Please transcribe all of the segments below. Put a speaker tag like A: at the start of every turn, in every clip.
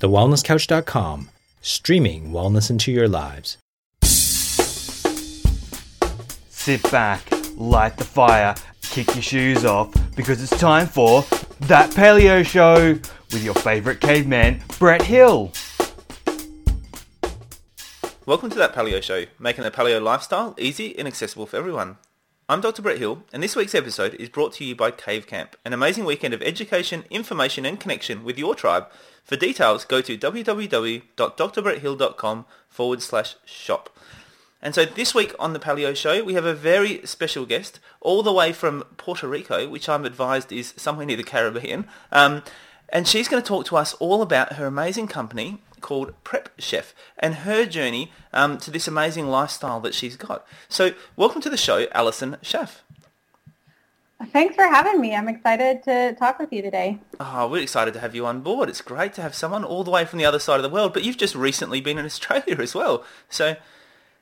A: TheWellnessCouch.com, streaming wellness into your lives.
B: Sit back, light the fire, kick your shoes off, because it's time for That Paleo Show with your favourite caveman, Brett Hill.
C: Welcome to That Paleo Show, making the paleo lifestyle easy and accessible for everyone. I'm Dr. Brett Hill, and this week's episode is brought to you by Cave Camp, an amazing weekend of education, information, and connection with your tribe. For details, go to www.drbretthill.com forward slash shop. And so this week on the Paleo Show, we have a very special guest, all the way from Puerto Rico, which I'm advised is somewhere near the Caribbean. Um, and she's going to talk to us all about her amazing company called Prep Chef and her journey um, to this amazing lifestyle that she's got. So welcome to the show, Alison Schaaf.
D: Thanks for having me. I'm excited to talk with you today.
C: Oh, we're excited to have you on board. It's great to have someone all the way from the other side of the world, but you've just recently been in Australia as well. So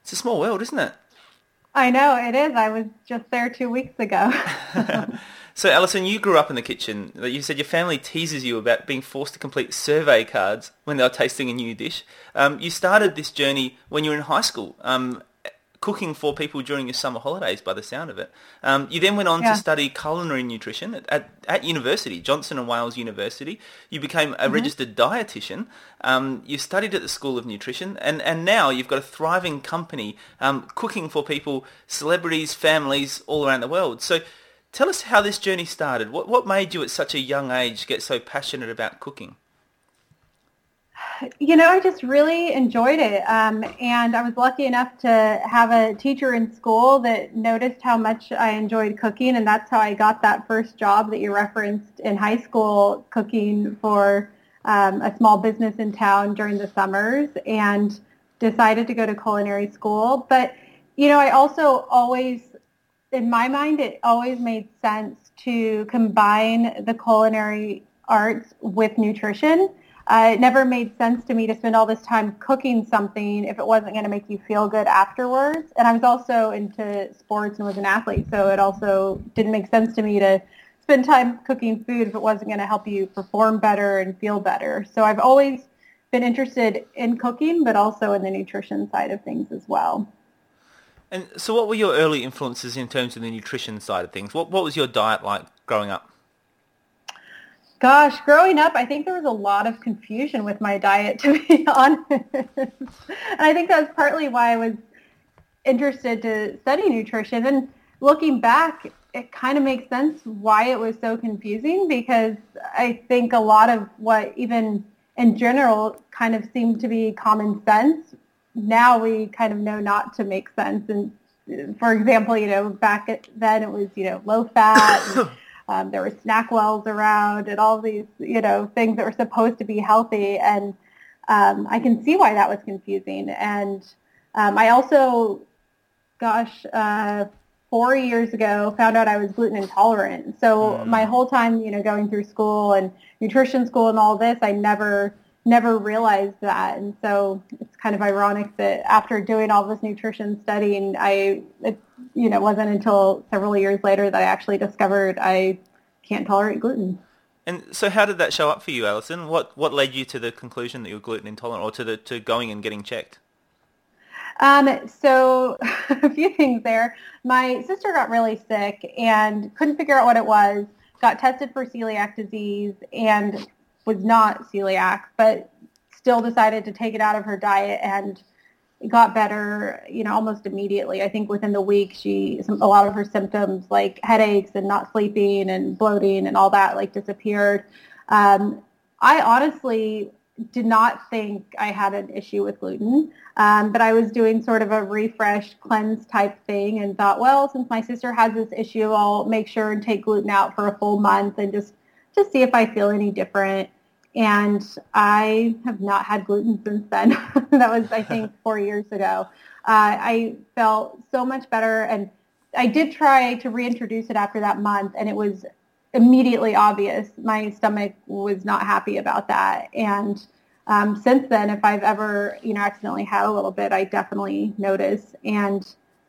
C: it's a small world, isn't it?
D: I know, it is. I was just there two weeks ago.
C: So, Alison, you grew up in the kitchen. You said your family teases you about being forced to complete survey cards when they are tasting a new dish. Um, you started this journey when you were in high school, um, cooking for people during your summer holidays, by the sound of it. Um, you then went on yeah. to study culinary nutrition at, at, at, university, Johnson and Wales University. You became a mm-hmm. registered dietitian. Um, you studied at the School of Nutrition, and, and now you've got a thriving company um, cooking for people, celebrities, families all around the world. So Tell us how this journey started. What, what made you at such a young age get so passionate about cooking?
D: You know, I just really enjoyed it. Um, and I was lucky enough to have a teacher in school that noticed how much I enjoyed cooking. And that's how I got that first job that you referenced in high school, cooking for um, a small business in town during the summers and decided to go to culinary school. But, you know, I also always in my mind, it always made sense to combine the culinary arts with nutrition. Uh, it never made sense to me to spend all this time cooking something if it wasn't going to make you feel good afterwards. And I was also into sports and was an athlete, so it also didn't make sense to me to spend time cooking food if it wasn't going to help you perform better and feel better. So I've always been interested in cooking, but also in the nutrition side of things as well.
C: And so what were your early influences in terms of the nutrition side of things? What, what was your diet like growing up?
D: Gosh, growing up, I think there was a lot of confusion with my diet, to be honest. and I think that was partly why I was interested to study nutrition. And looking back, it kind of makes sense why it was so confusing because I think a lot of what even in general kind of seemed to be common sense now we kind of know not to make sense. And for example, you know, back then it was, you know, low fat. And, um, there were SnackWells around and all these, you know, things that were supposed to be healthy. And um, I can see why that was confusing. And um, I also, gosh, uh, four years ago found out I was gluten intolerant. So mm. my whole time, you know, going through school and nutrition school and all this, I never never realized that. And so it's kind of ironic that after doing all this nutrition studying, I, it, you know, wasn't until several years later that I actually discovered I can't tolerate gluten.
C: And so how did that show up for you, Alison? What, what led you to the conclusion that you're gluten intolerant or to, the, to going and getting checked?
D: Um, so a few things there. My sister got really sick and couldn't figure out what it was, got tested for celiac disease, and was not celiac, but still decided to take it out of her diet and got better, you know, almost immediately. I think within the week, she a lot of her symptoms like headaches and not sleeping and bloating and all that like disappeared. Um, I honestly did not think I had an issue with gluten, um, but I was doing sort of a refresh cleanse type thing and thought, well, since my sister has this issue, I'll make sure and take gluten out for a full month and just just see if I feel any different and I have not had gluten since then. that was, I think, four years ago. Uh, I felt so much better, and I did try to reintroduce it after that month, and it was immediately obvious. My stomach was not happy about that, and um, since then, if I've ever, you know, accidentally had a little bit, I definitely notice. And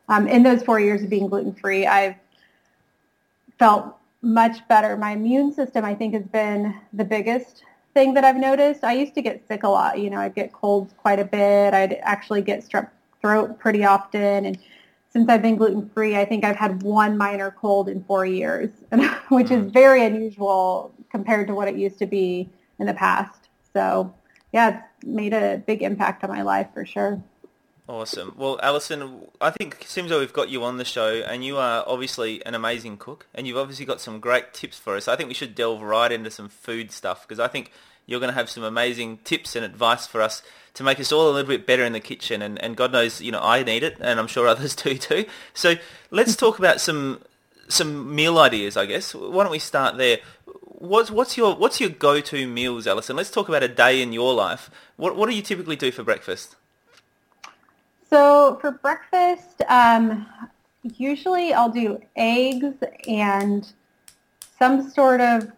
D: um, in those four years of being gluten free, I've felt much better. My immune system, I think, has been the biggest thing that I've noticed. I used to get sick a lot. You know, I'd get colds quite a bit. I'd actually get strep throat pretty often. And since I've been gluten free, I think I've had one minor cold in four years, which is mm. very unusual compared to what it used to be in the past. So yeah, it's made a big impact on my life for sure.
C: Awesome. Well, Alison, I think it seems like we've got you on the show, and you are obviously an amazing cook, and you've obviously got some great tips for us. I think we should delve right into some food stuff because I think you're going to have some amazing tips and advice for us to make us all a little bit better in the kitchen. And, and God knows, you know, I need it, and I'm sure others do too. So let's talk about some some meal ideas, I guess. Why don't we start there? What's what's your what's your go-to meals, Alison? Let's talk about a day in your life. What what do you typically do for breakfast?
D: So for breakfast, um, usually I'll do eggs and some sort of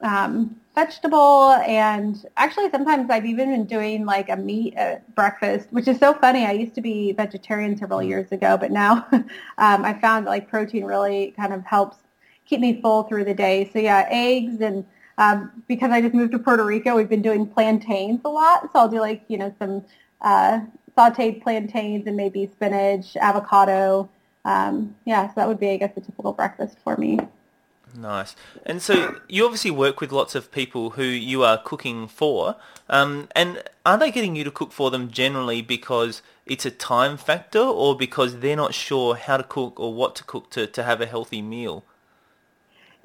D: um, vegetable and actually sometimes I've even been doing like a meat uh, breakfast, which is so funny. I used to be vegetarian several mm. years ago, but now um, I found like protein really kind of helps keep me full through the day. So yeah, eggs and um, because I just moved to Puerto Rico, we've been doing plantains a lot. So I'll do like, you know, some uh, sauteed plantains and maybe spinach, avocado. Um, yeah, so that would be, I guess, a typical breakfast for me.
C: Nice. And so you obviously work with lots of people who you are cooking for. Um, and are they getting you to cook for them generally because it's a time factor or because they're not sure how to cook or what to cook to, to have a healthy meal?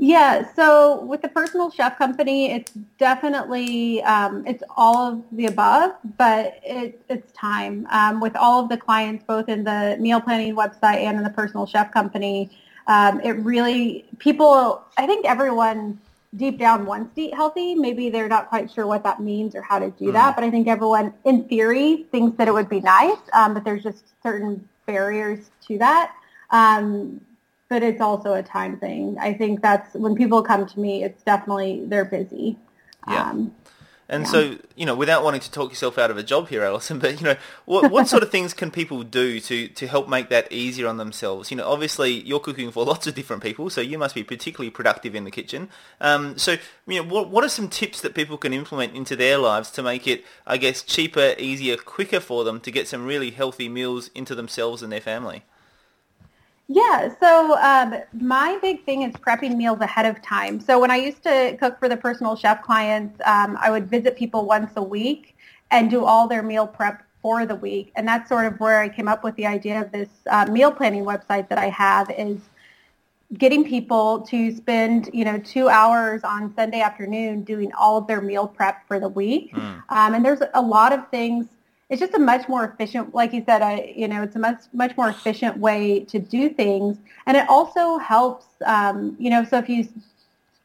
D: Yeah, so with the personal chef company, it's definitely um, it's all of the above, but it, it's time. Um, with all of the clients, both in the meal planning website and in the personal chef company, um, it really people. I think everyone deep down wants to eat healthy. Maybe they're not quite sure what that means or how to do mm. that, but I think everyone, in theory, thinks that it would be nice, um, but there's just certain barriers to that. Um, but it's also a time thing. I think that's when people come to me, it's definitely they're busy.
C: Yeah. Um, and yeah. so, you know, without wanting to talk yourself out of a job here, Alison, but you know, what what sort of things can people do to to help make that easier on themselves? You know, obviously you're cooking for lots of different people, so you must be particularly productive in the kitchen. Um, so, you know, what what are some tips that people can implement into their lives to make it, I guess, cheaper, easier, quicker for them to get some really healthy meals into themselves and their family?
D: Yeah, so um, my big thing is prepping meals ahead of time. So when I used to cook for the personal chef clients, um, I would visit people once a week and do all their meal prep for the week. And that's sort of where I came up with the idea of this uh, meal planning website that I have is getting people to spend, you know, two hours on Sunday afternoon doing all of their meal prep for the week. Mm. Um, and there's a lot of things it's just a much more efficient, like you said, I, you know, it's a much, much more efficient way to do things. And it also helps, um, you know, so if you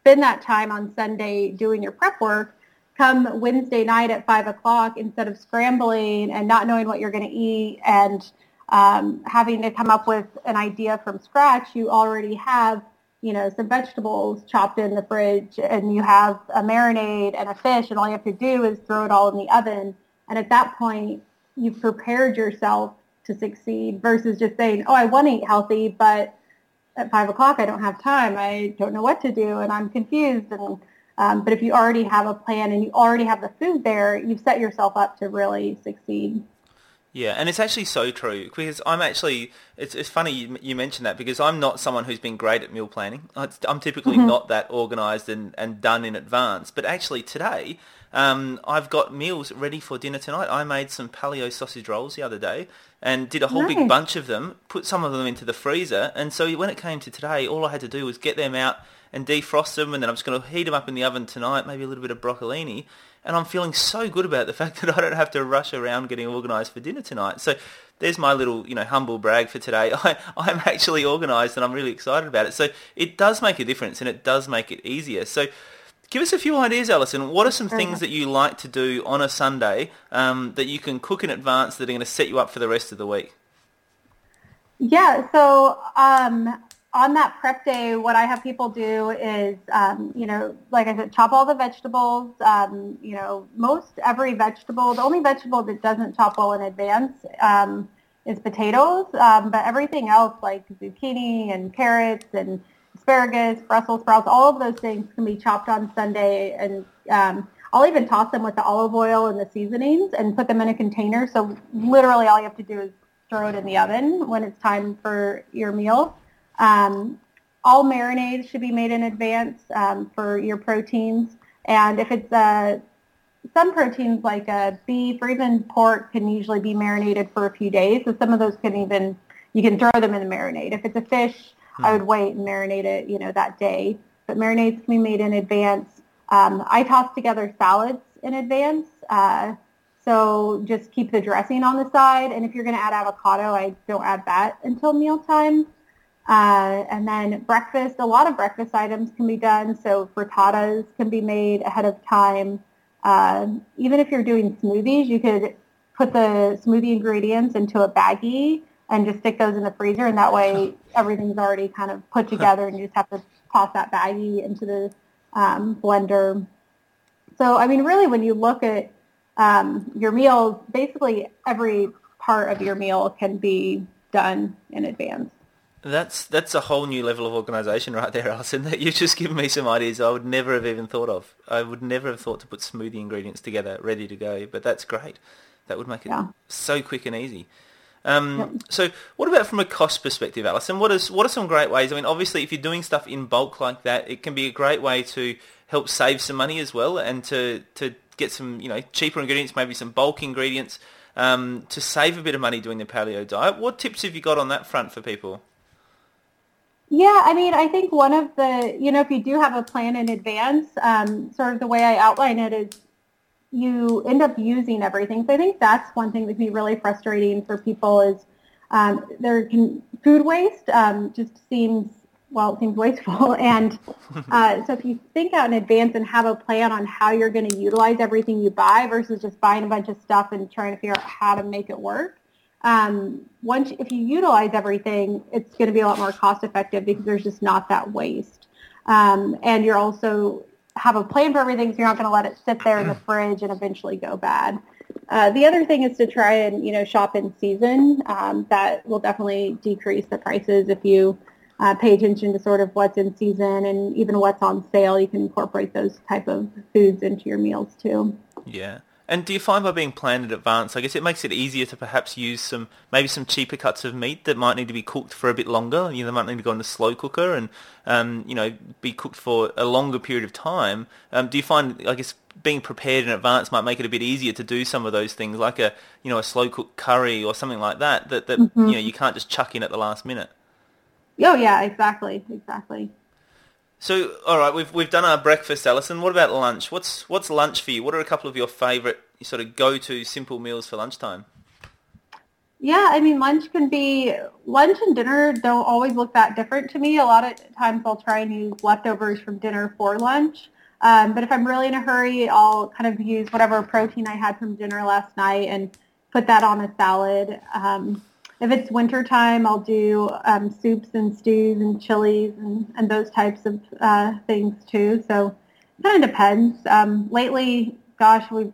D: spend that time on Sunday doing your prep work, come Wednesday night at five o'clock, instead of scrambling and not knowing what you're going to eat and um, having to come up with an idea from scratch, you already have, you know, some vegetables chopped in the fridge and you have a marinade and a fish and all you have to do is throw it all in the oven and at that point, you've prepared yourself to succeed versus just saying, oh, I want to eat healthy, but at five o'clock, I don't have time. I don't know what to do and I'm confused. And, um, but if you already have a plan and you already have the food there, you've set yourself up to really succeed.
C: Yeah, and it's actually so true because I'm actually, it's, it's funny you, you mentioned that because I'm not someone who's been great at meal planning. I'm typically mm-hmm. not that organised and, and done in advance. But actually today, um, I've got meals ready for dinner tonight. I made some paleo sausage rolls the other day and did a whole nice. big bunch of them, put some of them into the freezer. And so when it came to today, all I had to do was get them out and defrost them. And then I'm just going to heat them up in the oven tonight, maybe a little bit of broccolini. And I'm feeling so good about the fact that I don't have to rush around getting organised for dinner tonight. So there's my little, you know, humble brag for today. I, I'm actually organised and I'm really excited about it. So it does make a difference and it does make it easier. So Give us a few ideas, Alison. What are some things that you like to do on a Sunday um, that you can cook in advance that are going to set you up for the rest of the week?
D: Yeah, so um, on that prep day, what I have people do is, um, you know, like I said, chop all the vegetables. Um, you know, most every vegetable, the only vegetable that doesn't chop well in advance um, is potatoes, um, but everything else like zucchini and carrots and asparagus, Brussels sprouts, all of those things can be chopped on Sunday. And um, I'll even toss them with the olive oil and the seasonings and put them in a container. So literally all you have to do is throw it in the oven when it's time for your meal. Um, all marinades should be made in advance um, for your proteins. And if it's uh, some proteins like uh, beef or even pork can usually be marinated for a few days. So some of those can even, you can throw them in the marinade. If it's a fish, hmm. I would wait and marinate it, you know, that day. But marinades can be made in advance. Um, I toss together salads in advance. Uh, so just keep the dressing on the side. And if you're going to add avocado, I don't add that until mealtime. Uh, and then breakfast, a lot of breakfast items can be done. So frittatas can be made ahead of time. Uh, even if you're doing smoothies, you could put the smoothie ingredients into a baggie and just stick those in the freezer. And that way everything's already kind of put together and you just have to toss that baggie into the um, blender. So, I mean, really when you look at um, your meals, basically every part of your meal can be done in advance.
C: That's that's a whole new level of organisation right there, Alison. That you've just given me some ideas I would never have even thought of. I would never have thought to put smoothie ingredients together, ready to go. But that's great. That would make it yeah. so quick and easy. Um, yep. So, what about from a cost perspective, Alison? What is what are some great ways? I mean, obviously, if you're doing stuff in bulk like that, it can be a great way to help save some money as well, and to to get some you know cheaper ingredients, maybe some bulk ingredients, um, to save a bit of money doing the paleo diet. What tips have you got on that front for people?
D: Yeah, I mean, I think one of the, you know, if you do have a plan in advance, um, sort of the way I outline it is you end up using everything. So I think that's one thing that can be really frustrating for people is um, there can food waste um, just seems well, it seems wasteful. And uh, so if you think out in advance and have a plan on how you're going to utilize everything you buy versus just buying a bunch of stuff and trying to figure out how to make it work, um, once if you utilize everything, it's going to be a lot more cost effective because there's just not that waste. Um, and you're also have a plan for everything, so you're not going to let it sit there in the fridge and eventually go bad. Uh, the other thing is to try and you know shop in season. Um, that will definitely decrease the prices if you uh, pay attention to sort of what's in season and even what's on sale. You can incorporate those type of foods into your meals too.
C: Yeah. And do you find by being planned in advance, I guess it makes it easier to perhaps use some, maybe some cheaper cuts of meat that might need to be cooked for a bit longer. You know, they might need to go in the slow cooker and, um, you know, be cooked for a longer period of time. Um, do you find, I guess, being prepared in advance might make it a bit easier to do some of those things, like a, you know, a slow cooked curry or something like that, that, that mm-hmm. you know, you can't just chuck in at the last minute?
D: Oh, yeah, exactly, exactly.
C: So, all right, we've we've done our breakfast, Alison. What about lunch? What's what's lunch for you? What are a couple of your favourite sort of go-to simple meals for lunchtime?
D: Yeah, I mean, lunch can be lunch and dinner don't always look that different to me. A lot of times, I'll try and use leftovers from dinner for lunch. Um, but if I'm really in a hurry, I'll kind of use whatever protein I had from dinner last night and put that on a salad. Um, if it's winter time, I'll do um, soups and stews and chilies and, and those types of uh, things too. So it kind of depends. Um, lately, gosh, we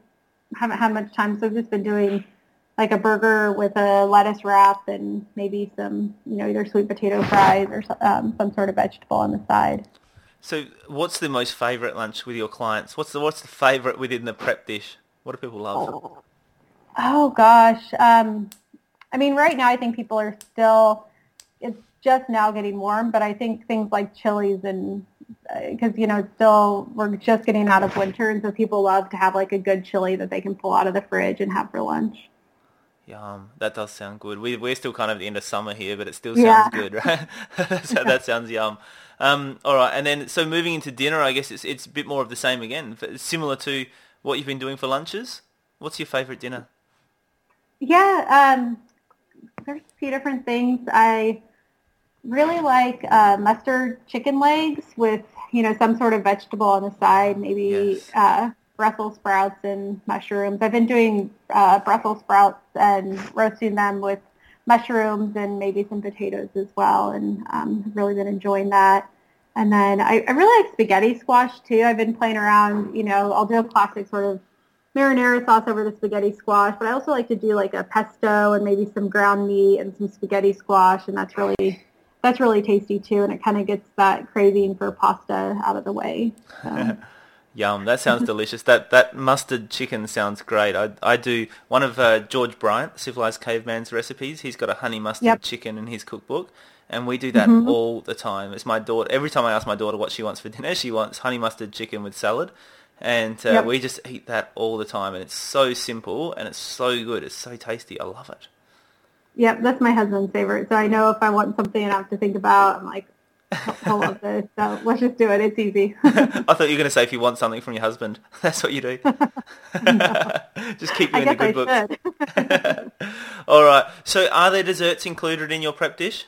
D: haven't had much time, so we've just been doing like a burger with a lettuce wrap and maybe some, you know, either sweet potato fries or um, some sort of vegetable on the side.
C: So, what's the most favourite lunch with your clients? What's the what's the favourite within the prep dish? What do people love?
D: Oh gosh, um, I mean, right now I think people are still, it's just now getting warm, but I think things like chilies and, because, uh, you know, it's still, we're just getting out of winter, and so people love to have like a good chili that they can pull out of the fridge and have for lunch.
C: Yum. That does sound good. We, we're still kind of at the end of summer here, but it still sounds yeah. good, right? so that sounds yum. Um, all right, and then so moving into dinner, I guess it's it's a bit more of the same again, similar to what you've been doing for lunches. What's your favourite dinner?
D: Yeah, um, there's a few different things. I really like uh, mustard chicken legs with, you know, some sort of vegetable on the side, maybe yes. uh, Brussels sprouts and mushrooms. I've been doing uh, Brussels sprouts and roasting them with mushrooms and maybe some potatoes as well, and um, really been enjoying that. And then I, I really like spaghetti squash too. I've been playing around, you know, I'll do a classic sort of marinara sauce over the spaghetti squash, but I also like to do like a pesto and maybe some ground meat and some spaghetti squash, and that's really that's really tasty too, and it kind of gets that craving for pasta out of the way. So.
C: Yum, that sounds delicious. That that mustard chicken sounds great. I, I do one of uh, George Bryant, Civilized Caveman's recipes. He's got a honey mustard
D: Yep.
C: chicken in his cookbook, and we do that
D: Mm-hmm.
C: all the time. It's my daughter. Every time I ask my daughter what she wants for dinner, she wants honey mustard chicken with salad, and uh,
D: Yep.
C: we just eat that all the time. And it's so simple and it's so good. It's so tasty. I love it.
D: Yep, that's my husband's favorite. So I know if I want something I have to think about, I'm like, I love this. So let's just do it. It's easy.
C: I thought you were going to say if you want something from your husband. That's what you do. Just keep you
D: I
C: in the
D: guess I
C: good books. All right. So are there desserts included in your prep dish?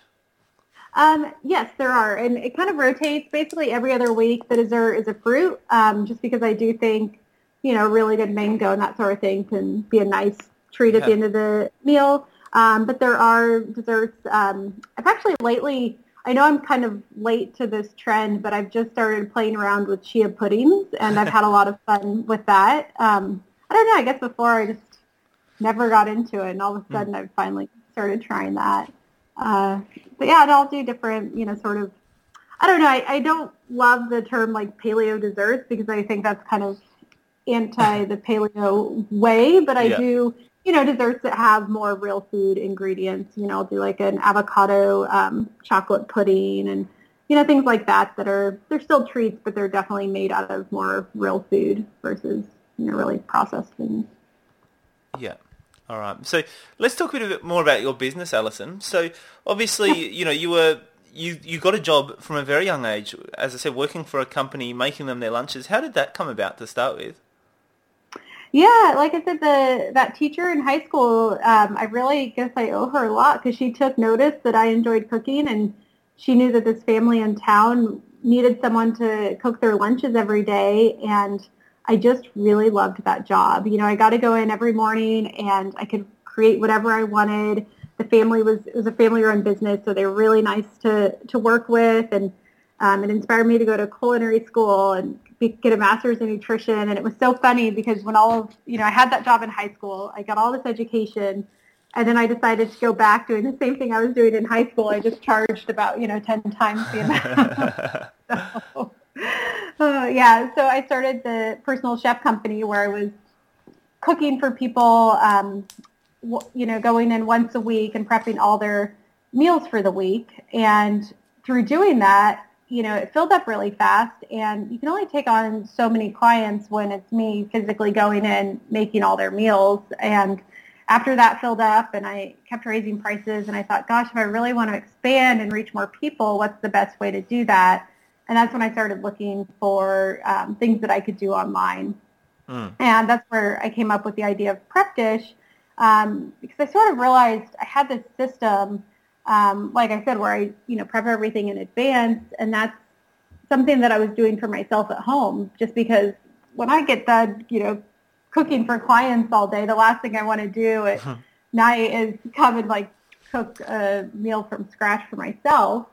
D: Um, yes, there are, and it kind of rotates. Basically, every other week, the dessert is a fruit. Um, just because I do think, you know, really good mango and that sort of thing can be a nice treat at the end of the meal. Um, but there are desserts. Um, I've actually lately, I know I'm kind of late to this trend, but I've just started playing around with chia puddings, and I've had a lot of fun with that. Um, I don't know. I guess before I just never got into it, and all of a sudden I've finally started trying that. Uh, but yeah, and I'll do different, you know, sort of. I don't know. I, I don't love the term like paleo desserts because I think that's kind of anti the paleo way. But I
C: Yeah.
D: do, you know, desserts that have more real food ingredients. You know, I'll do like an avocado um, chocolate pudding and you know things like that that are they're still treats, but they're definitely made out of more real food versus you know really processed things.
C: Yeah. All right. So let's talk a bit more about your business, Alison. So obviously, you know, you were you you got a job from a very young age. As I said, working for a company, making them their lunches. How did that come about to start with?
D: Yeah, like I said, the that teacher in high school, um, I really guess I owe her a lot because she took notice that I enjoyed cooking, and she knew that this family in town needed someone to cook their lunches every day, and I just really loved that job. You know, I got to go in every morning, and I could create whatever I wanted. The family was it was a family-run business, so they were really nice to to work with, and um, it inspired me to go to culinary school and be, get a master's in nutrition. And it was so funny because when all of, you know, I had that job in high school, I got all this education, and then I decided to go back doing the same thing I was doing in high school. I just charged about, you know, 10 times the amount. so, uh, yeah, so I started the personal chef company where I was cooking for people, um, you know, going in once a week and prepping all their meals for the week. And through doing that, you know, it filled up really fast. And you can only take on so many clients when it's me physically going in, making all their meals. And after that filled up and I kept raising prices and I thought, gosh, if I really want to expand and reach more people, what's the best way to do that? And that's when I started looking for um, things that I could do online.
C: Mm.
D: And that's where I came up with the idea of Prep Dish um, because I sort of realized I had this system, um, like I said, where I, you know, prep everything in advance. And that's something that I was doing for myself at home just because when I get done, you know, cooking for clients all day, the last thing I want to do at night is come and like cook a meal from scratch for myself.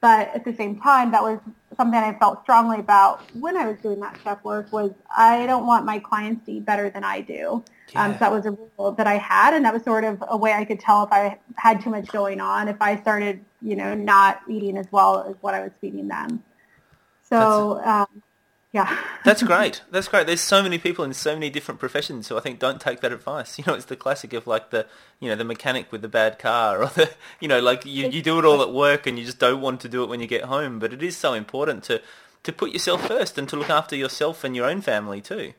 D: But at the same time, that was something I felt strongly about when I was doing that chef work was I don't want my clients to eat better than I do. Um, so that was a rule that I had, and that was sort of a way I could tell if I had too much going on, if I started, you know, not eating as well as what I was feeding them. So, um, yeah.
C: That's great. That's great. There's so many people in so many different professions who I think don't take that advice. You know, it's the classic of like the, you know, the mechanic with the bad car or the, you know, like you, you do it all at work and you just don't want to do it when you get home. But it is so important to, to put yourself first and to look after yourself and your own family too.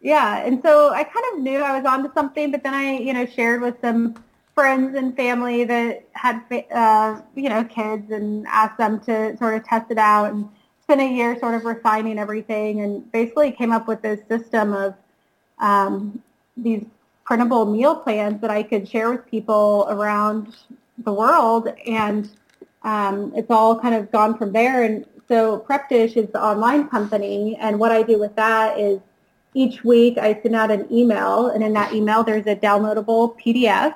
D: Yeah, and so I kind of knew I was onto something, but then I, you know, shared with some friends and family that had, uh, you know, kids and asked them to sort of test it out and spent a year sort of refining everything and basically came up with this system of um, these printable meal plans that I could share with people around the world. And um, it's all kind of gone from there. And so Prep Dish is the online company. And what I do with that is each week I send out an email, and in that email there's a downloadable PDF.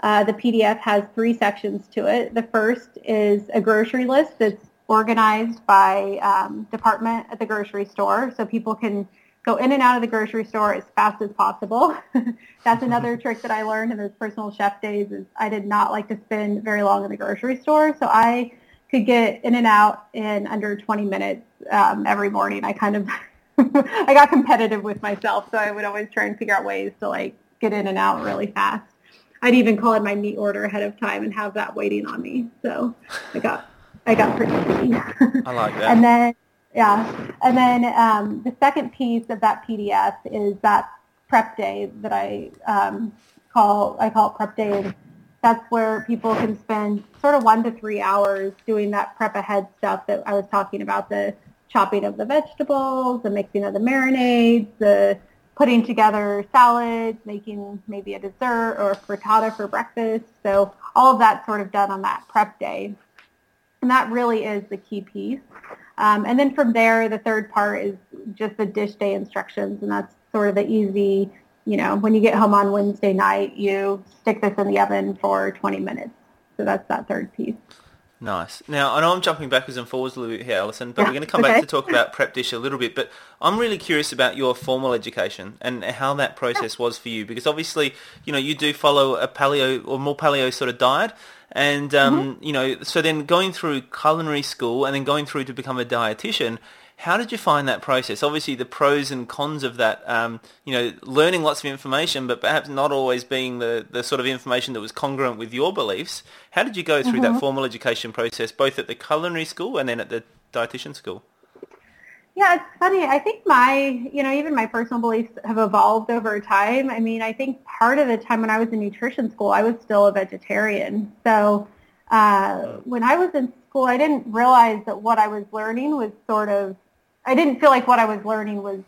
D: Uh, the PDF has three sections to it. The first is a grocery list that's organized by um, department at the grocery store, so people can go in and out of the grocery store as fast as possible. That's another trick that I learned in those personal chef days is I did not like to spend very long in the grocery store, so I could get in and out in under 20 minutes um, every morning. I kind of I got competitive with myself, so I would always try and figure out ways to like get in and out really fast. I'd even call in my meat order ahead of time and have that waiting on me. So I got I got pretty busy.
C: I like that.
D: and then yeah, and then um, the second piece of that PDF is that prep day that I um, call I call it prep day. And that's where people can spend sort of one to three hours doing that prep ahead stuff that I was talking about the chopping of the vegetables, the mixing of the marinades, the putting together salads, making maybe a dessert or a frittata for breakfast. So all of that sort of done on that prep day. And that really is the key piece. Um, and then from there, the third part is just the dish day instructions, and that's sort of the easy, you know, when you get home on Wednesday night, you stick this in the oven for 20 minutes. So that's that third piece.
C: Nice. Now, I know I'm jumping backwards and forwards a little bit here, Alison, but
D: Yeah,
C: we're going to come
D: okay.
C: back to talk about prep dish a little bit. But I'm really curious about your formal education and how that process was for you, because obviously, you know, you do follow a paleo or more paleo sort of diet, and um,
D: Mm-hmm.
C: you know, so then going through culinary school and then going through to become a dietitian. How did you find that process? Obviously, the pros and cons of that, um, you know, learning lots of information, but perhaps not always being the, the sort of information that was congruent with your beliefs. How did you go through
D: Mm-hmm.
C: that formal education process, both at the culinary school and then at the dietitian school?
D: Yeah, it's funny. I think my, you know, even my personal beliefs have evolved over time. I mean, I think part of the time when I was in nutrition school, I was still a vegetarian. So uh, when I was in school, I didn't realize that what I was learning was sort of, I didn't feel like what I was learning was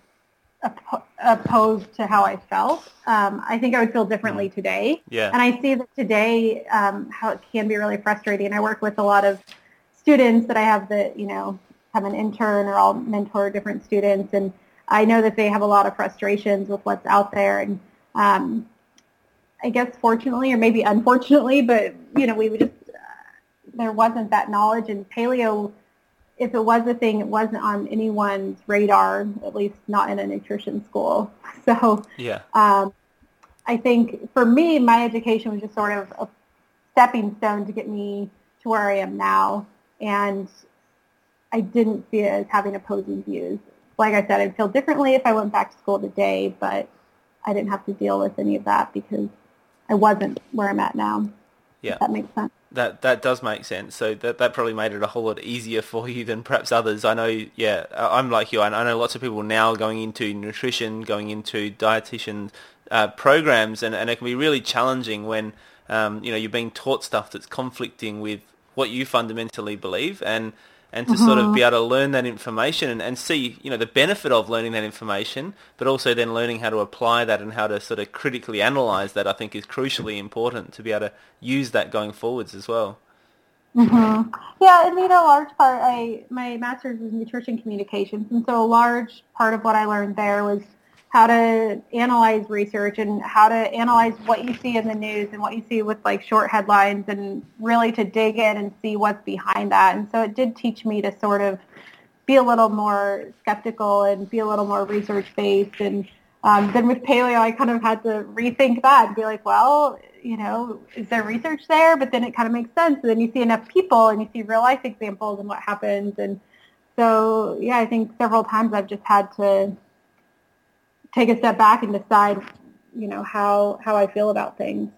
D: oppo- opposed to how I felt. Um, I think I would feel differently today.
C: Yeah.
D: And I see that today um, how it can be really frustrating. I work with a lot of students that I have that, you know, have an intern or I'll mentor different students. And I know that they have a lot of frustrations with what's out there. And um, I guess fortunately or maybe unfortunately, but, you know, we would just, uh, there wasn't that knowledge. And paleo, if it was a thing, it wasn't on anyone's radar, at least not in a nutrition school. So
C: Yeah.
D: um, I think for me, my education was just sort of a stepping stone to get me to where I am now. And I didn't see it as having opposing views. Like I said, I'd feel differently if I went back to school today, but I didn't have to deal with any of that because I wasn't where I'm at now.
C: Yeah.
D: That makes sense.
C: That that does make sense. So that that probably made it a whole lot easier for you than perhaps others. I know. Yeah, I'm like you. I I know lots of people now going into nutrition, going into dietitian uh, programs, and, and it can be really challenging when um, you know you're being taught stuff that's conflicting with what you fundamentally believe, and and to sort of be uh-huh. able to learn that information and, and see you know the benefit of learning that information, but also then learning how to apply that and how to sort of critically analyze that. I think is crucially important to be able to use that going forwards as well. Mm-hmm.
D: Yeah, and you know, a large part, I my master's is nutrition communications, and so a large part of what I learned there was how to analyze research and how to analyze what you see in the news and what you see with like short headlines, and really to dig in and see what's behind that. And so it did teach me to sort of be a little more skeptical and be a little more research based. And um, then with paleo, I kind of had to rethink that and be like, well, you know, is there research there? But then it kind of makes sense. And then you see enough people and you see real life examples and what happens. And so, yeah, I think several times I've just had to take a step back and decide, you know, how, how I feel about things.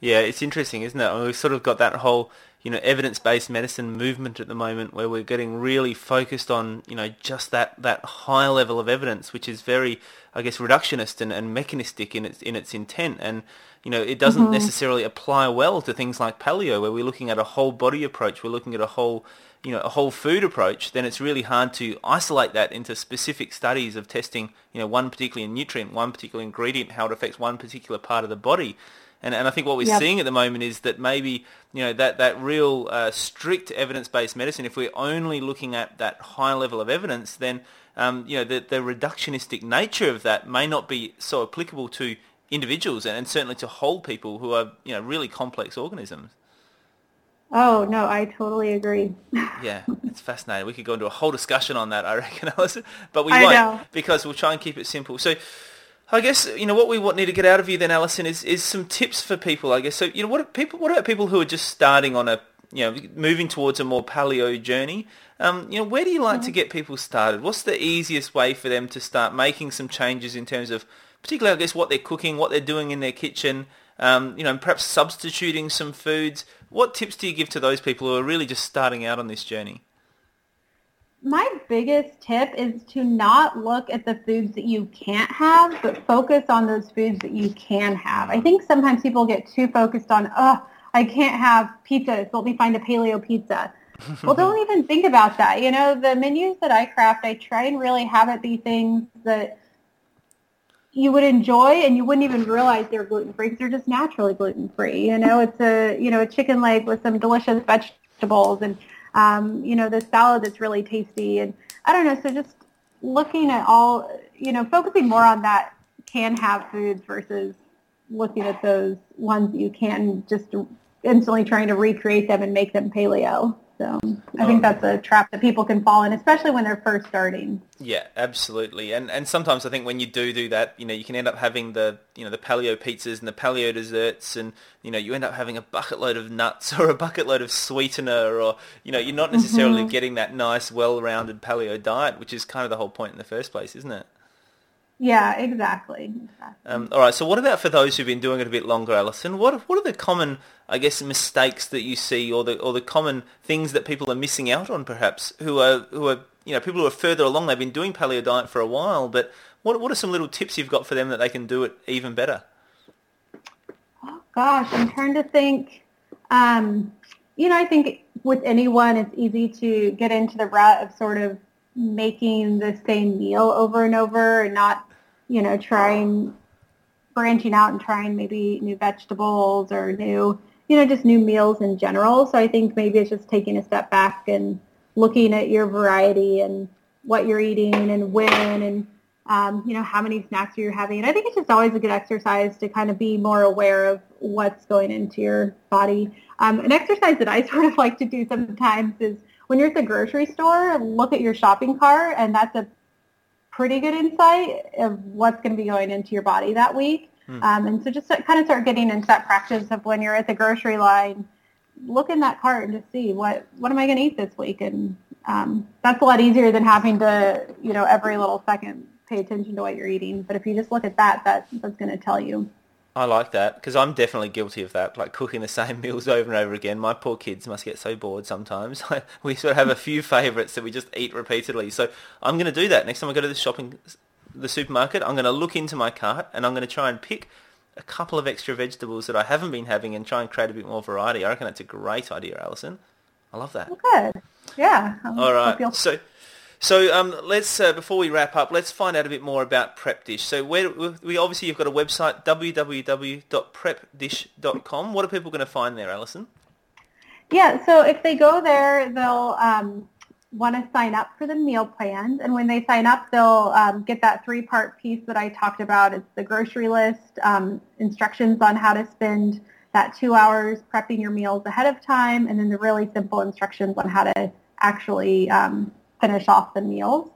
C: Yeah, it's interesting, isn't it? We've sort of got that whole, you know, evidence-based medicine movement at the moment where we're getting really focused on, you know, just that, that high level of evidence, which is very, I guess, reductionist and, and mechanistic in its in its intent. And, you know, it doesn't necessarily apply well to things like paleo where we're looking at a whole body approach, we're looking at a whole you know, a whole food approach, then it's really hard to isolate that into specific studies of testing, you know, one particular nutrient, one particular ingredient, how it affects one particular part of the body. And, and I think what we're
D: Yep.
C: seeing at the moment is that maybe, you know, that, that real uh, strict evidence-based medicine, if we're only looking at that high level of evidence, then, um, you know, the, the reductionistic nature of that may not be so applicable to individuals and, certainly to whole people who are, you know, really complex organisms.
D: Oh, no, I totally agree.
C: Yeah, it's fascinating. We could go into a whole discussion on that, I reckon, Alison. But we
D: I
C: won't
D: know.
C: because we'll try and keep it simple. So, I guess you know what we need to get out of you then, Alison, is, is some tips for people. I guess so. You know, what people? What about people who are just starting on a you know, moving towards a more paleo journey. Um, you know, where do you like to get people started? What's the easiest way for them to start making some changes in terms of, particularly, I guess, what they're cooking, what they're doing in their kitchen, um, you know, perhaps substituting some foods. What tips do you give to those people who are really just starting out on this journey?
D: My biggest tip is to not look at the foods that you can't have, but focus on those foods that you can have. I think sometimes people get too focused on, oh, I can't have pizza, so let me find a paleo pizza. well, don't even think about that. You know, the menus that I craft, I try and really have it be things that you would enjoy and you wouldn't even realize they're gluten free because they're just naturally gluten free. You know, it's a you know a chicken leg with some delicious vegetables and um, you know the salad that's really tasty and I don't know. So just looking at all you know focusing more on that can have foods versus looking at those ones that you can just instantly trying to recreate them and make them paleo. So I think that's a trap that people can fall in, especially when they're first starting.
C: Yeah, absolutely. And and sometimes I think when you do do that, you know, you can end up having the you know the paleo pizzas and the paleo desserts, and you know you end up having a bucket load of nuts or a bucket load of sweetener, or you know you're not necessarily mm-hmm. getting that nice, well-rounded paleo diet, which is kind of the whole point in the first place, isn't it?
D: Yeah, exactly. exactly.
C: Um, all right. So, what about for those who've been doing it a bit longer, Alison? What what are the common, I guess, mistakes that you see, or the or the common things that people are missing out on, perhaps, who are who are you know people who are further along? They've been doing paleo diet for a while, but what what are some little tips you've got for them that they can do it even better?
D: Oh gosh, I'm trying to think. Um, you know, I think with anyone, it's easy to get into the rut of sort of making the same meal over and over and not, you know, trying branching out and trying maybe new vegetables or new, you know, just new meals in general. So I think maybe it's just taking a step back and looking at your variety and what you're eating and when and um, you know how many snacks you're having. And I think it's just always a good exercise to kind of be more aware of what's going into your body. Um, an exercise that I sort of like to do sometimes is when you're at the grocery store, look at your shopping cart, and that's a pretty good insight of what's going to be going into your body that week. Hmm. Um, and so just kind of start getting into that practice of when you're at the grocery line, look in that cart and just see what what am I going to eat this week, and um, that's a lot easier than having to you know every little second pay attention to what you're eating. But if you just look at that, that that's going to tell you.
C: I like that because I'm definitely guilty of that, like cooking the same meals over and over again. My poor kids must get so bored sometimes. we sort of have a few favourites that we just eat repeatedly. So I'm going to do that next time I go to the shopping, the supermarket. I'm going to look into my cart and I'm going to try and pick a couple of extra vegetables that I haven't been having and try and create a bit more variety. I reckon that's a great idea, Alison. I love that.
D: good. Yeah.
C: All right. So so um, let's uh, before we wrap up, let's find out a bit more about Prep Dish. So where we obviously you've got a website www.prepdish.com. What are people going to find there, Alison?
D: Yeah, so if they go there, they'll um, want to sign up for the meal plans, and when they sign up, they'll um, get that three-part piece that I talked about. It's the grocery list, um, instructions on how to spend that two hours prepping your meals ahead of time, and then the really simple instructions on how to actually um, finish off the meals.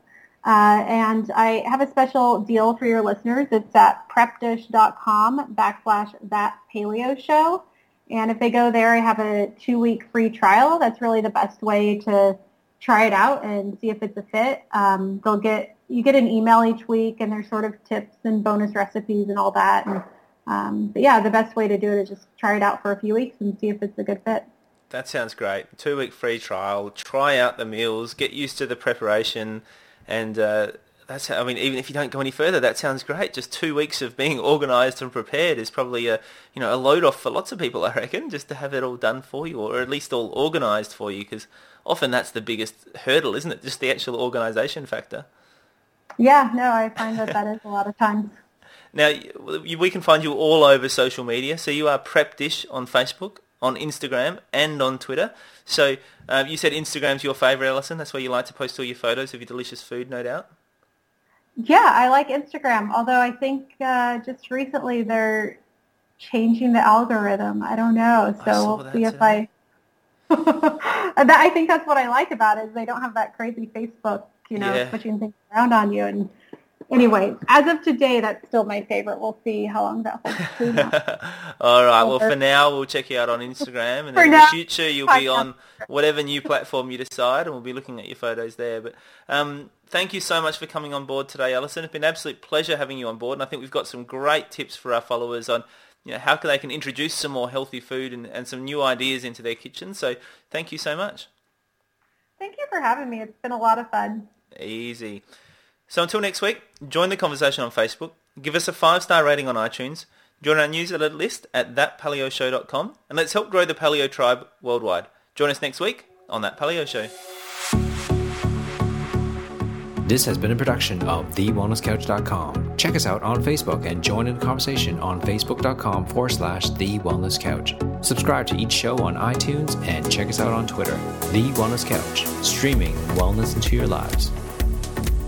D: Uh, and I have a special deal for your listeners. It's at prepdish.com backslash that paleo show. And if they go there, I have a two-week free trial. That's really the best way to try it out and see if it's a fit. Um, they'll get you get an email each week, and there's sort of tips and bonus recipes and all that. And um, but yeah, the best way to do it is just try it out for a few weeks and see if it's a good fit.
C: That sounds great. Two week free trial. Try out the meals. Get used to the preparation, and uh, that's. I mean, even if you don't go any further, that sounds great. Just two weeks of being organised and prepared is probably a you know a load off for lots of people. I reckon just to have it all done for you, or at least all organised for you, because often that's the biggest hurdle, isn't it? Just the actual organisation factor.
D: Yeah, no, I find that that is a lot of times.
C: Now, we can find you all over social media. So you are Prep Dish on Facebook, on Instagram and on Twitter. So uh, you said Instagram's your favourite, Alison. That's where you like to post all your photos of your delicious food, no doubt.
D: Yeah, I like Instagram. Although I think uh, just recently they're changing the algorithm. I don't know. So we'll see if. I. I think that's what I like about it is they don't have that crazy Facebook, you know, yeah. switching things around on you. And anyway, as of today, that's still my favorite. We'll see how long that holds.
C: All right. Well, for now, we'll check you out on Instagram, and in the future, you'll be on whatever new platform you decide, and we'll be looking at your photos there. But um, thank you so much for coming on board today, Alison. It's been an absolute pleasure having you on board, and I think we've got some great tips for our followers on you know, how they can introduce some more healthy food and, and some new ideas into their kitchen. So thank you so much.
D: Thank you for having me. It's been a lot of fun.
C: Easy. So until next week, join the conversation on Facebook, give us a five-star rating on iTunes, join our newsletter list at thatpaleoshow.com, and let's help grow the paleo tribe worldwide. Join us next week on That Paleo Show.
A: This has been a production of TheWellnessCouch.com. Check us out on Facebook and join in the conversation on Facebook.com forward slash The Wellness Couch. Subscribe to each show on iTunes and check us out on Twitter. The Wellness Couch, streaming wellness into your lives.